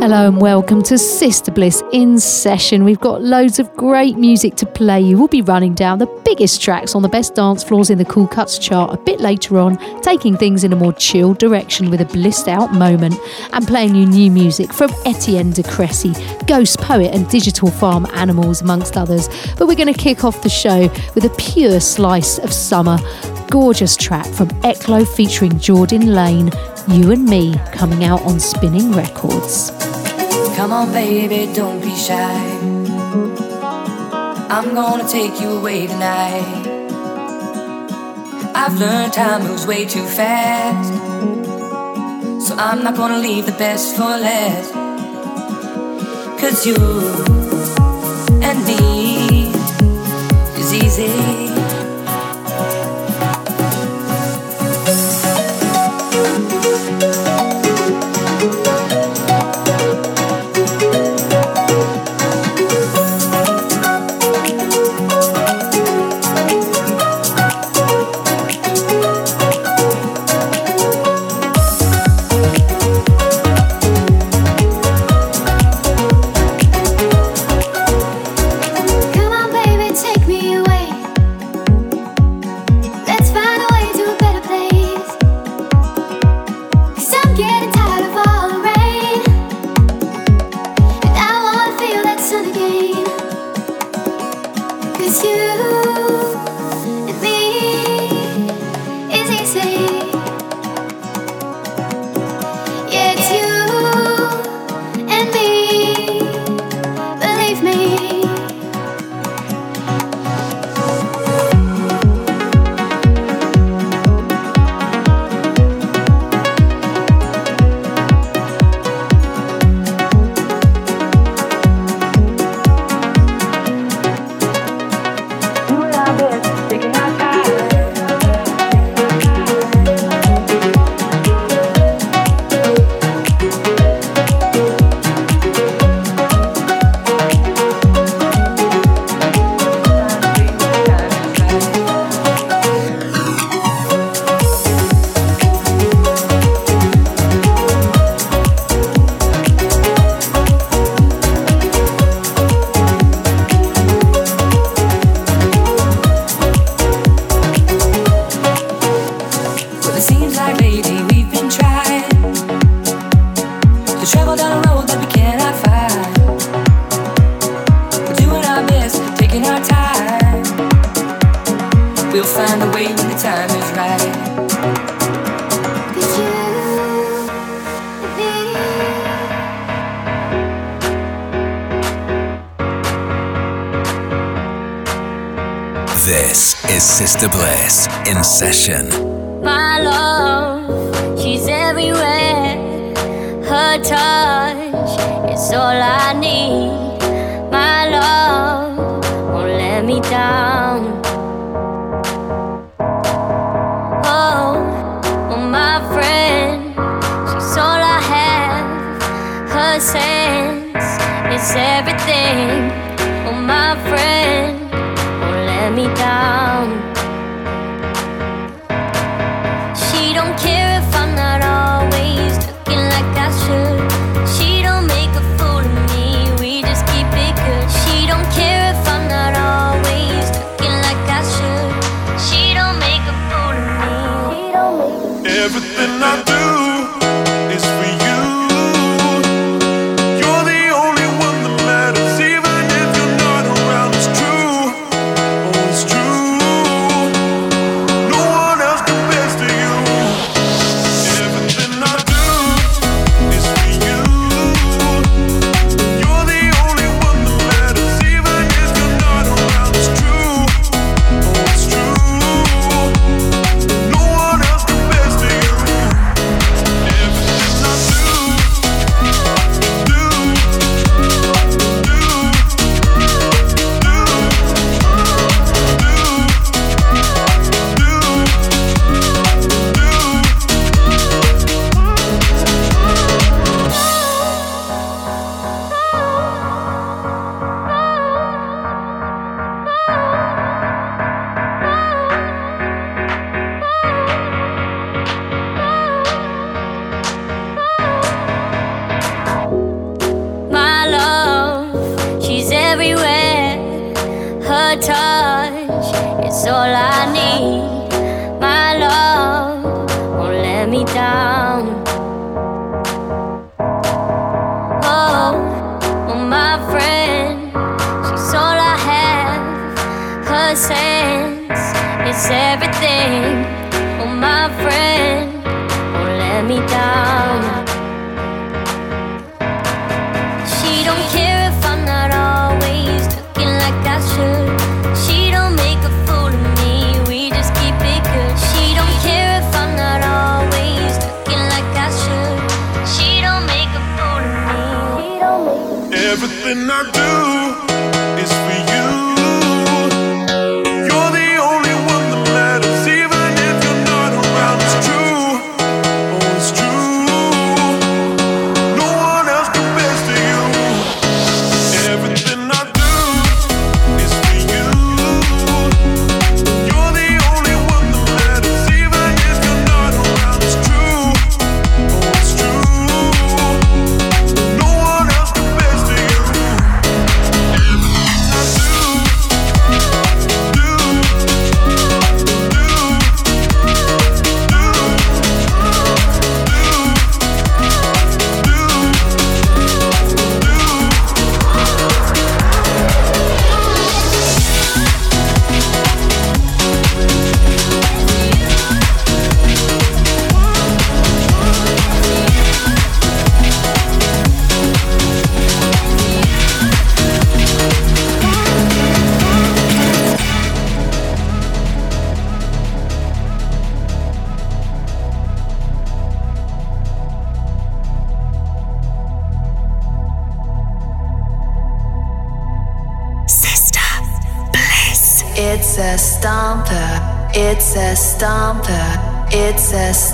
Hello and welcome to Sister Bliss in session. We've got loads of great music to play you. We'll be running down the biggest tracks on the best dance floors in the Cool Cuts chart a bit later on, taking things in a more chill direction with a blissed out moment and playing you new music from Etienne de Crécy, Ghost Poet and Digital Farm Animals, amongst others. But we're going to kick off the show with a pure slice of summer. Gorgeous track from Eklo featuring Jordan Lane, You and Me, coming out on Spinning Records. Come on, baby, don't be shy. I'm gonna take you away tonight. I've learned time moves way too fast. So I'm not gonna leave the best for last. Cause you and me is easy. When the time is right. 'Cause you and me. This is Sister Bliss in session. My love, she's everywhere. Her touch is all I need. My love won't let me down. Is everything. Oh, my friend won't let me down. She don't care if I'm not always looking like I should. She don't make a fool of me. We just keep it good. She don't care if I'm not always looking like I should. She don't make a fool of me. Everything I do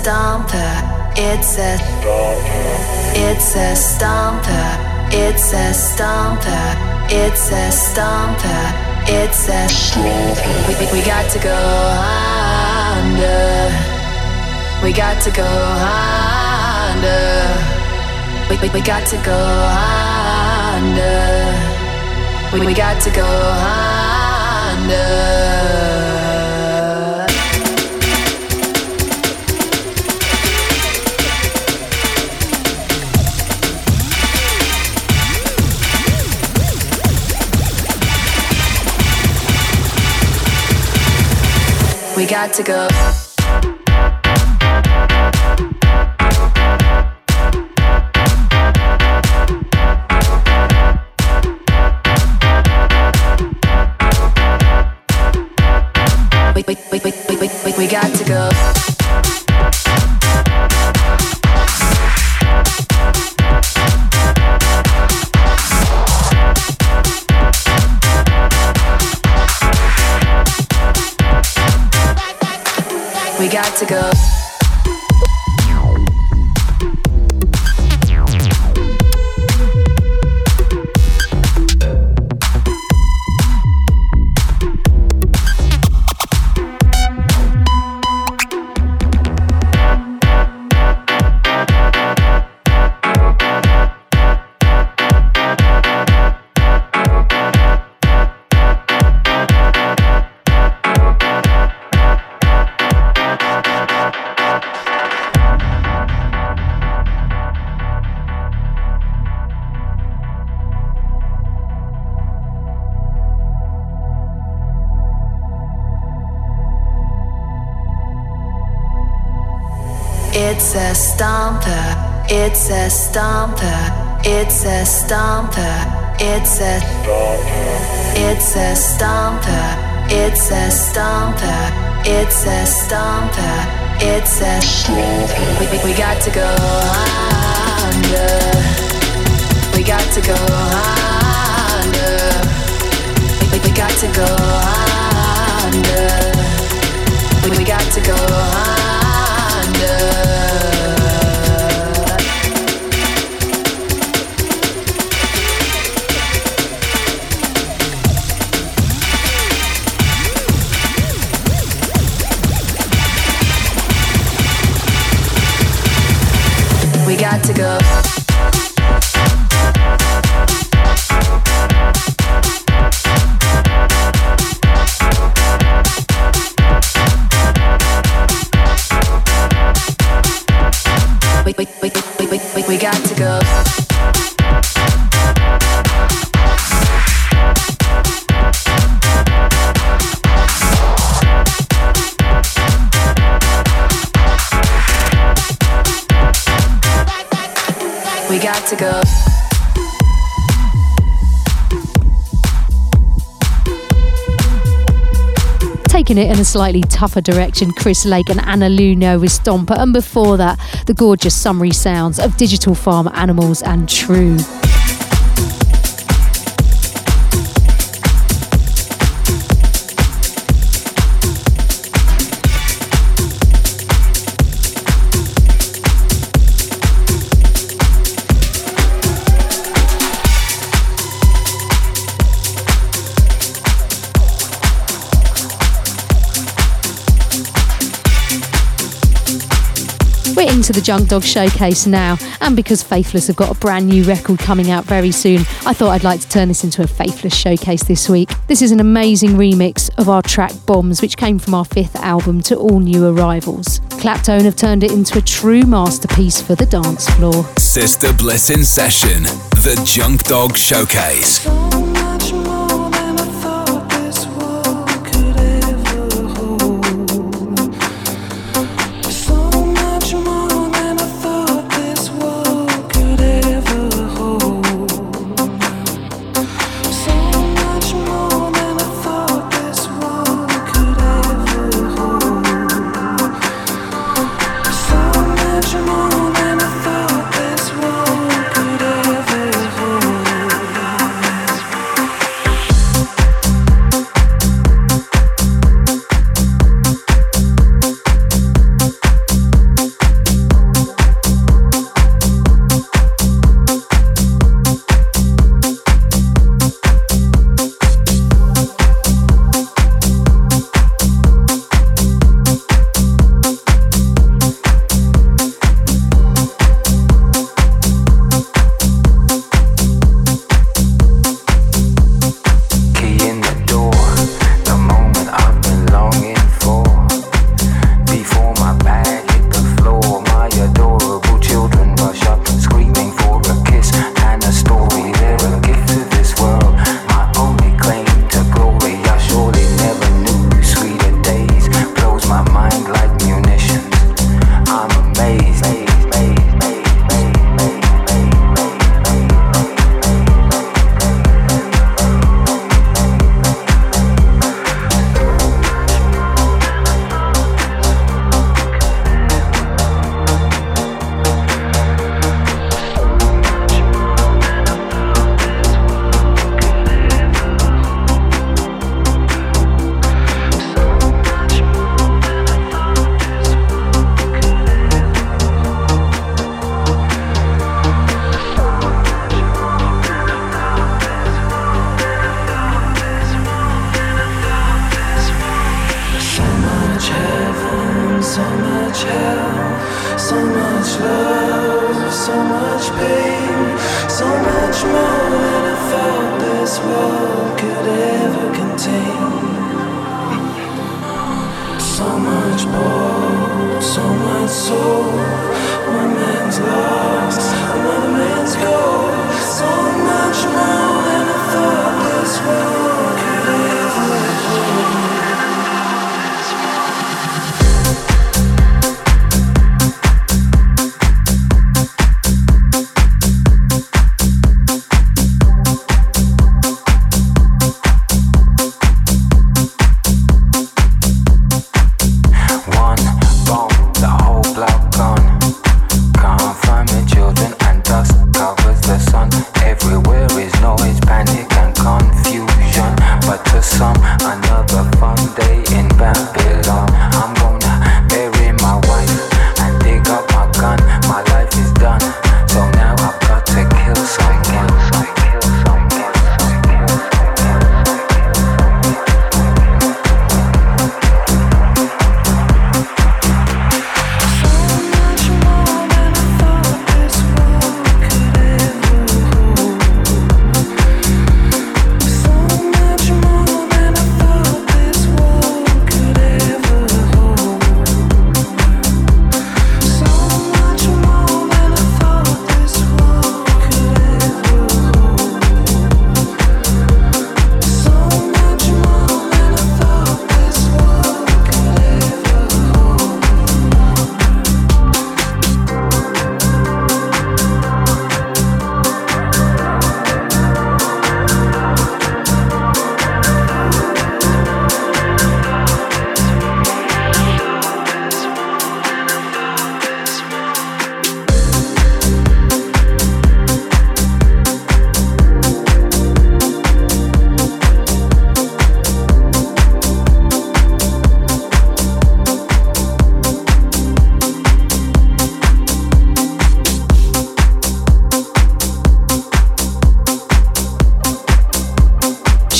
stomper. It's a It's a stomper. It's a stomper. It's a stomper. It's a we, we, we got to go under. We got to go under. We, we, we got to go under. We, we got to go under. We got to go. We, we, we, we, we, we, we got to go. To go. Stomper. It's a stomper. It's a stomper. It's a It's a stomper. It's a stomper. It's a stomper. It's a we, we, we got to go under. We got to go under. We, we, we got to go under. We, we got to go under. To go. Taking it in a slightly tougher direction, Chris Lake and Anna Lunoe with Stomper, and before that, the gorgeous summary sounds of Digital Farm Animals and True. We're the Junk Dog Showcase now, and because Faithless have got a brand new record coming out very soon, I thought I'd like to turn this into a Faithless Showcase this week. This is an amazing remix of our track Bombs, which came from our fifth album to all new arrivals. Claptone have turned it into a true masterpiece for the dance floor. Sister Bliss in session. The Junk Dog Showcase.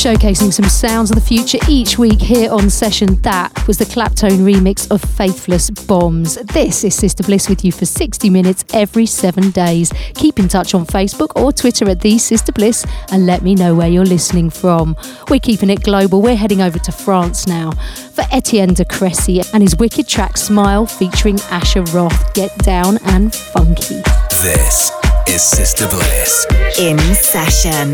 Showcasing some sounds of the future each week here on Session. That was the Claptone remix of Faithless Bombs. This is Sister Bliss with you for 60 minutes every seven days. Keep in touch on Facebook or Twitter at The Sister Bliss and let me know where you're listening from. We're keeping it global. We're heading over to France now for Etienne de Crécy and his wicked track Smile featuring Asher Roth. Get down and funky. This is Sister Bliss. In session.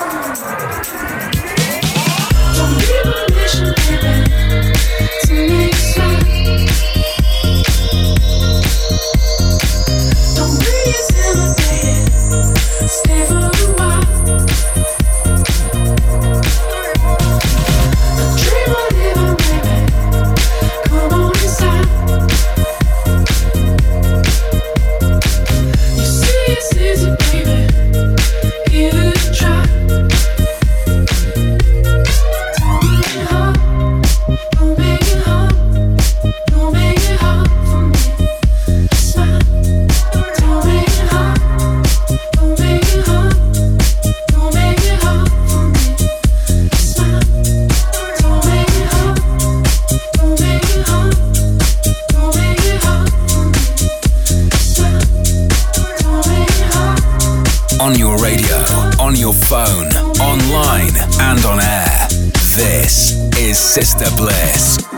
to Sister Bliss.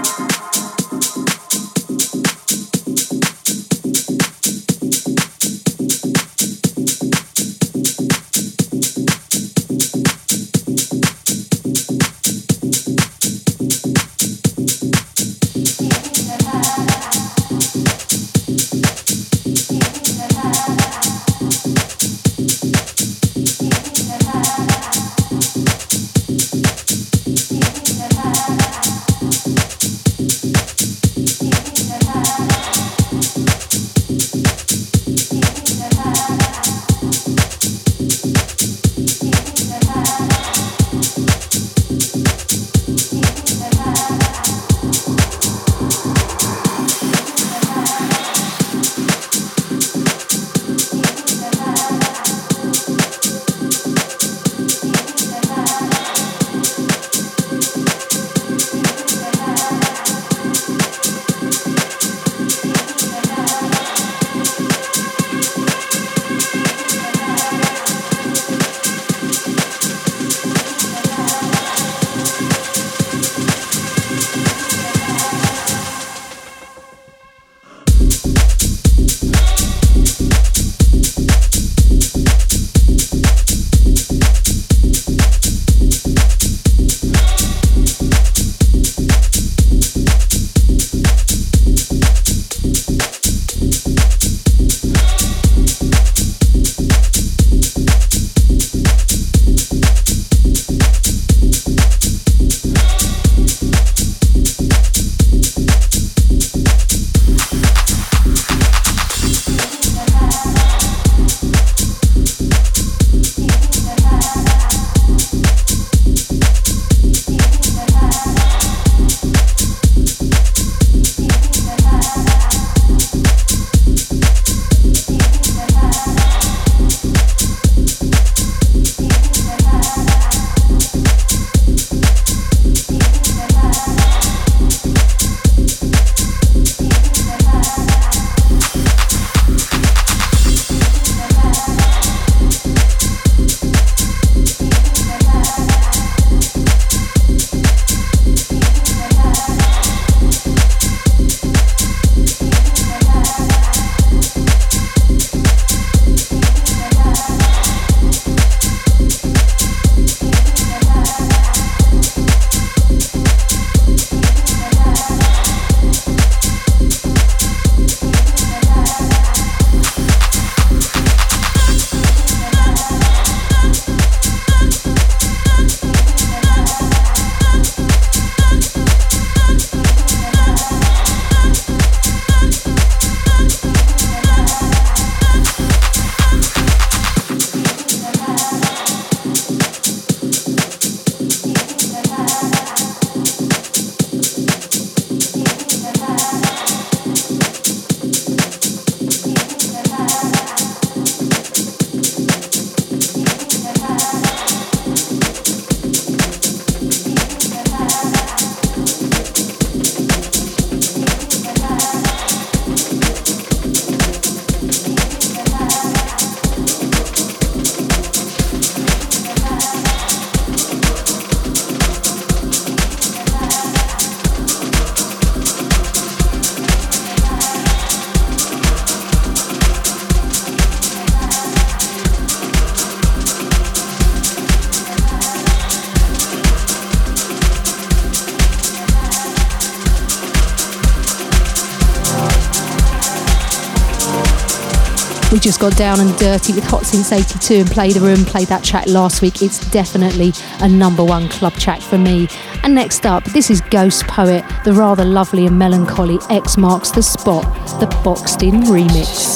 just got down and dirty with Hot Since 82 and Play the Room, played that track last week. It's definitely a number one club track for me. And next up, this is Ghost Poet, the rather lovely and melancholy X Marks the Spot, the Boxed In remix.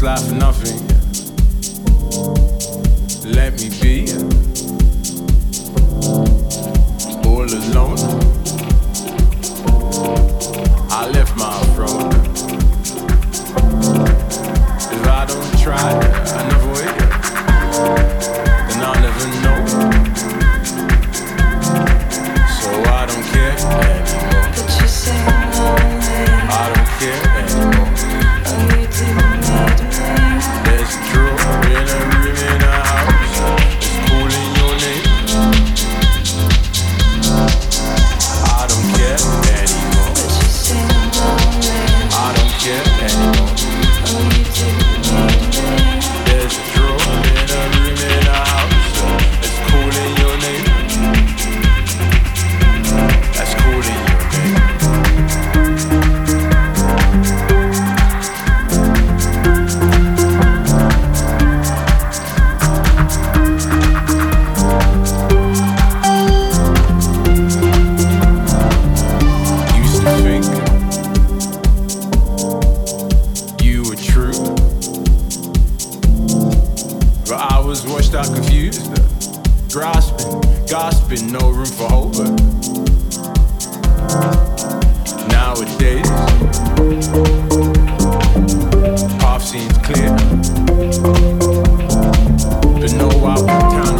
slap nothing. was washed out, confused, grasping, gasping, no room for hope. Nowadays, path seems clear, but no outward town.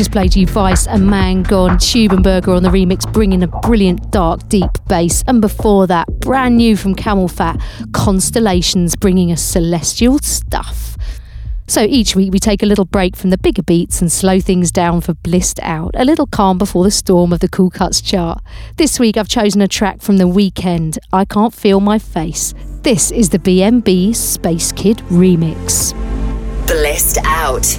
Just played you Vice and Man Gone, Tube & Berger on the remix, bringing a brilliant, dark, deep bass. And before that, brand new from CamelPhat, Constellations, bringing us celestial stuff. So each week we take a little break from the bigger beats and slow things down for Blissed Out, a little calm before the storm of the Cool Cuts chart. This week I've chosen a track from The Weeknd, I Can't Feel My Face. This is the BMB Space Kid remix. Blissed Out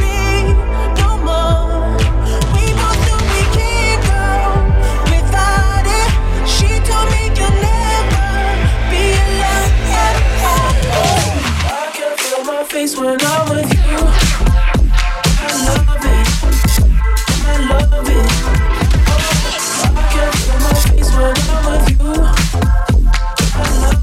face when I'm with you. I love it. I love it. I can't feel my face when I'm with you. I love it.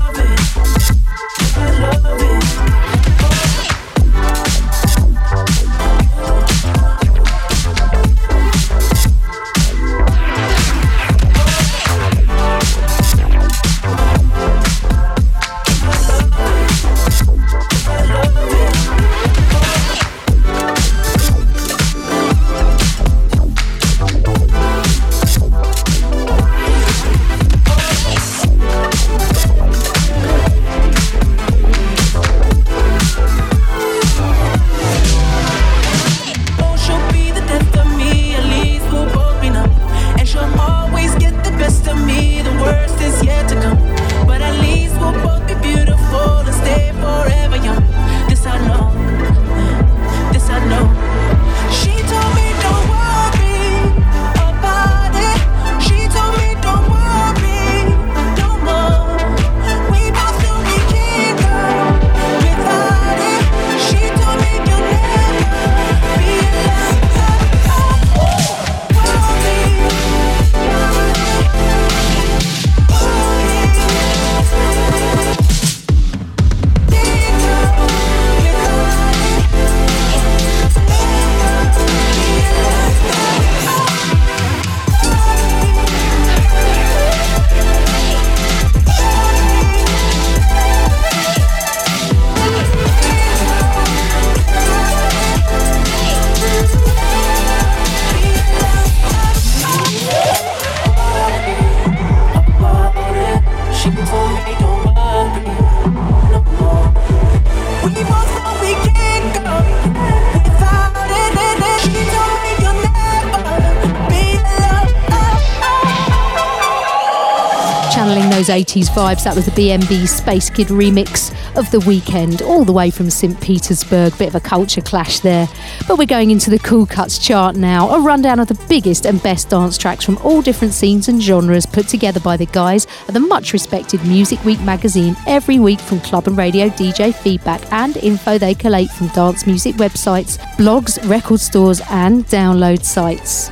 80s vibes. That was the BMB Space Kid remix of The Weeknd, all the way from St. Petersburg. Bit of a culture clash there. But we're going into the Cool Cuts chart now. A rundown of the biggest and best dance tracks from all different scenes and genres put together by the guys at the much respected Music Week magazine every week from club and radio DJ feedback and info they collate from dance music websites, blogs, record stores, and download sites.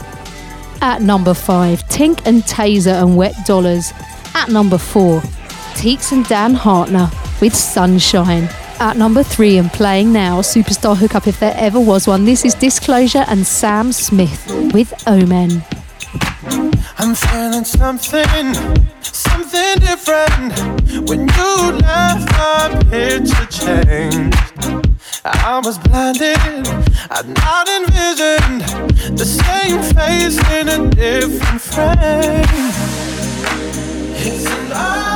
At number 5, Tink and Taser and Wet Dollars. At number 4, Tieks and Dan Harkna with Sunshine. At number 3 and playing now, superstar hookup if there ever was one, this is Disclosure and Sam Smith with Omen. I'm feeling something, something different. When you left, my picture changed. I was blinded, I'd not envisioned the same face in a different frame. An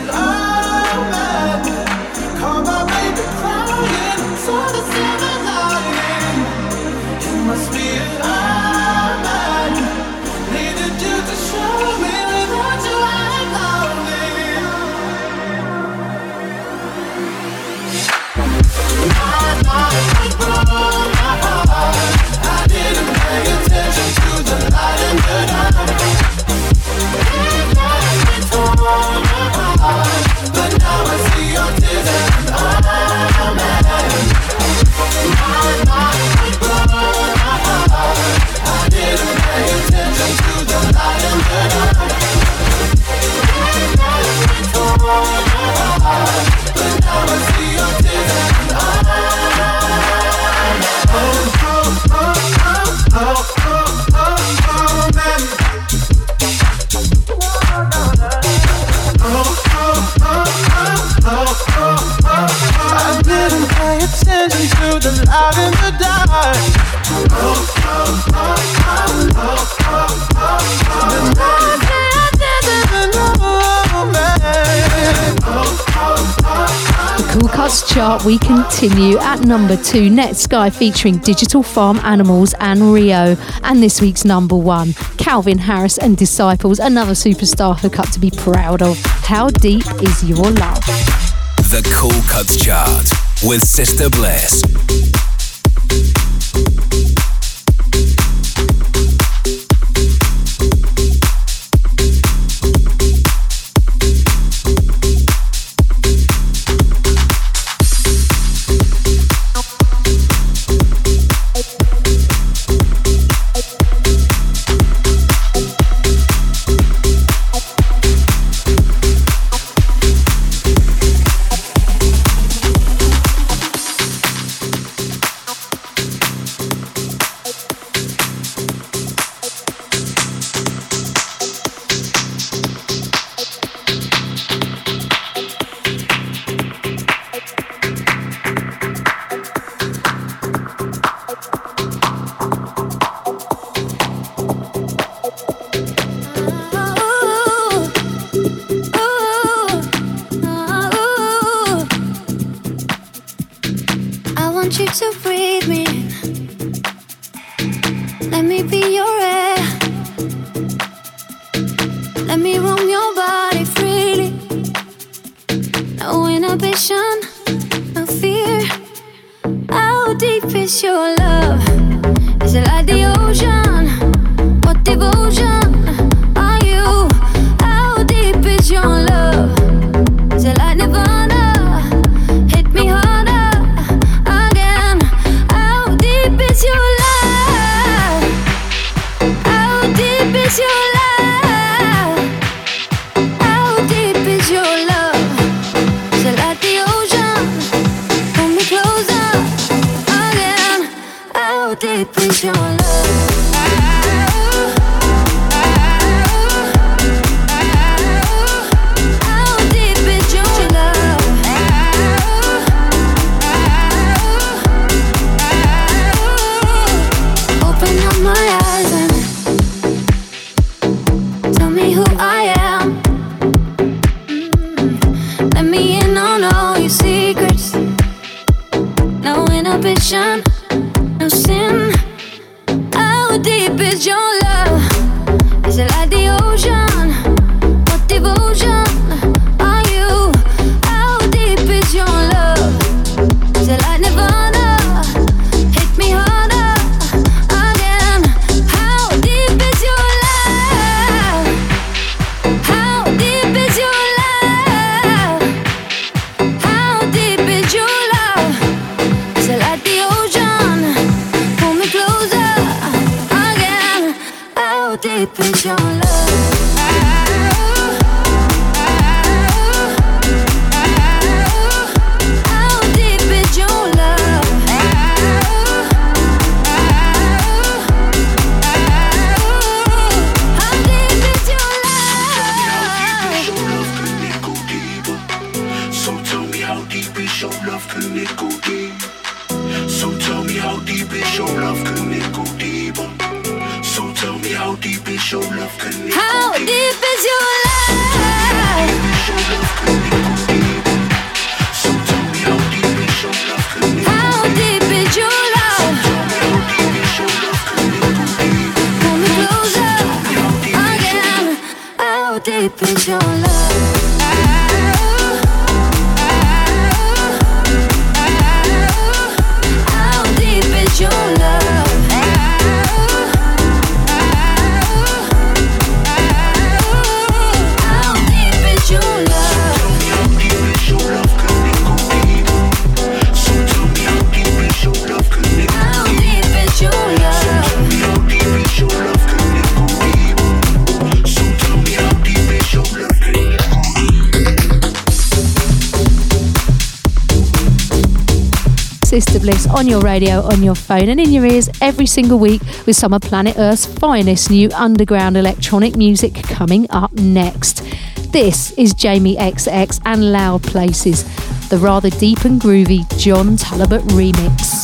chart, we continue at number two, Netsky featuring Digital Farm Animals and Rio. And this week's number one, Calvin Harris and Disciples, another superstar hookup to be proud of. How deep is your love? The Cool Cuts Chart with Sister Bliss. ambition, no sin. How deep is your Lists on your radio, on your phone, and in your ears every single week with some of planet Earth's finest new underground electronic music coming up next. This is Jamie XX and Loud Places, the rather deep and groovy John Talabot remix.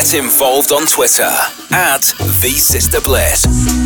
Get involved on Twitter at the Sister Bliss.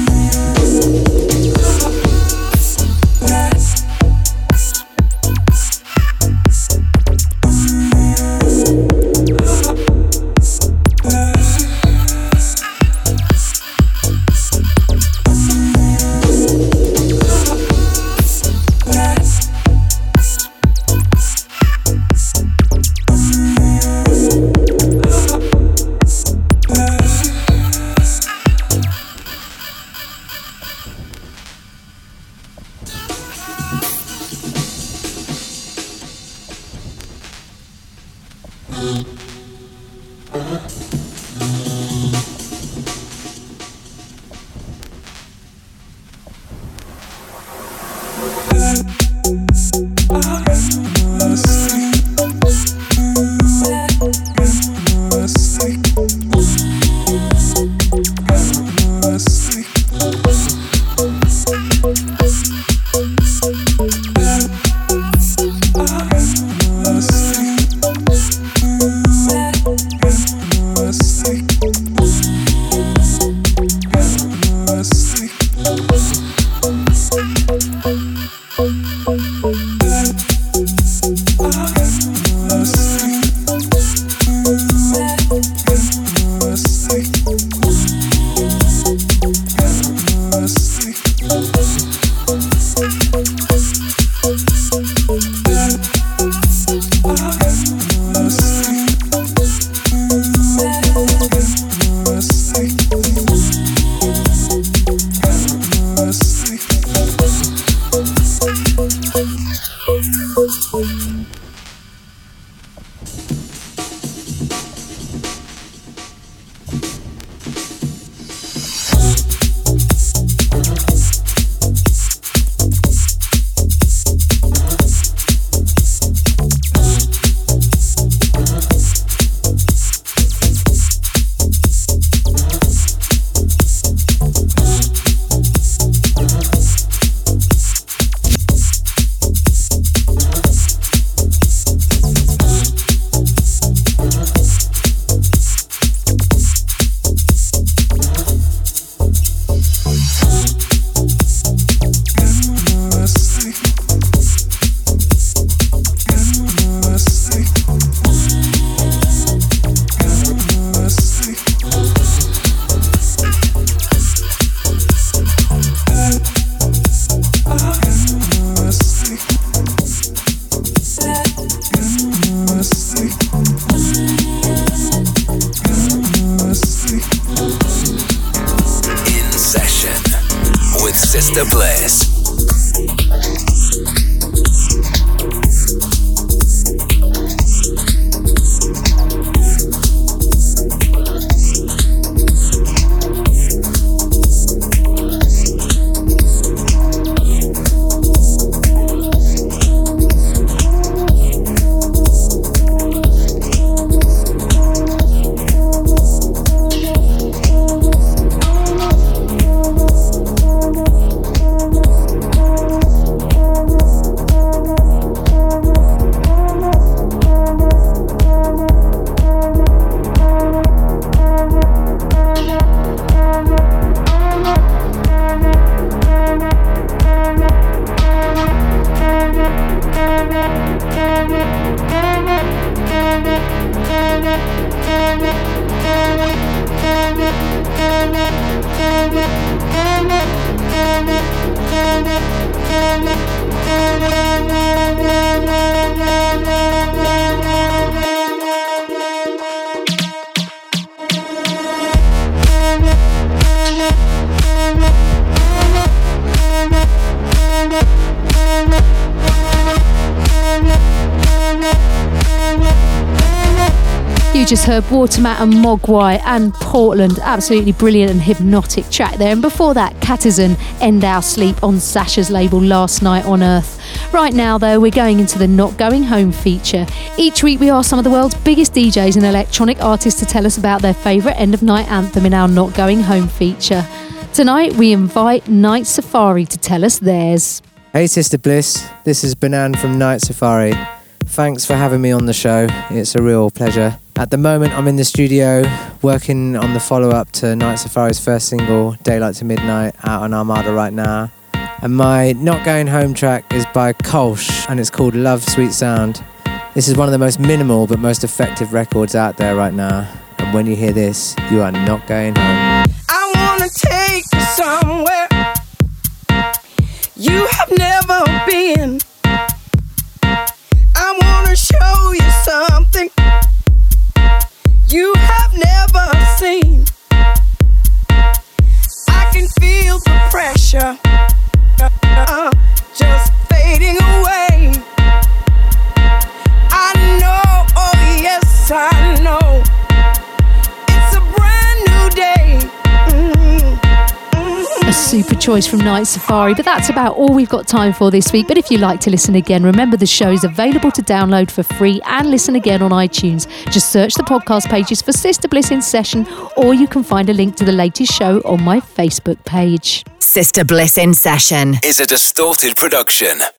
Just heard Watermat and Mogwai and Portland. Absolutely brilliant and hypnotic track there. And before that, Catizan, End Our Sleep on Sasha's label Last Night on Earth. Right now, though, we're going into the Not Going Home feature. Each week, we ask some of the world's biggest DJs and electronic artists to tell us about their favourite end of night anthem in our Not Going Home feature. Tonight, we invite Night Safari to tell us theirs. Hey, Sister Bliss. This is Banan from Night Safari. Thanks for having me on the show. It's a real pleasure. At the moment, I'm in the studio working on the follow up to Night Safari's first single, Daylight to Midnight, out on Armada right now. And my Not Going Home track is by Kolsch and it's called Love Sweet Sound. This is one of the most minimal but most effective records out there right now. And when you hear this, you are not going home. I wanna take you somewhere you have never been. I wanna show you something you have never seen. I can feel the pressure uh, just fading away. I know, oh yes, I know. Super choice from Night Safari, but that's about all we've got time for this week. But if you'd like to listen again, remember the show is available to download for free and listen again on iTunes. Just search the podcast pages for Sister Bliss in Session, or you can find a link to the latest show on my Facebook page. Sister Bliss in Session Is a distorted production.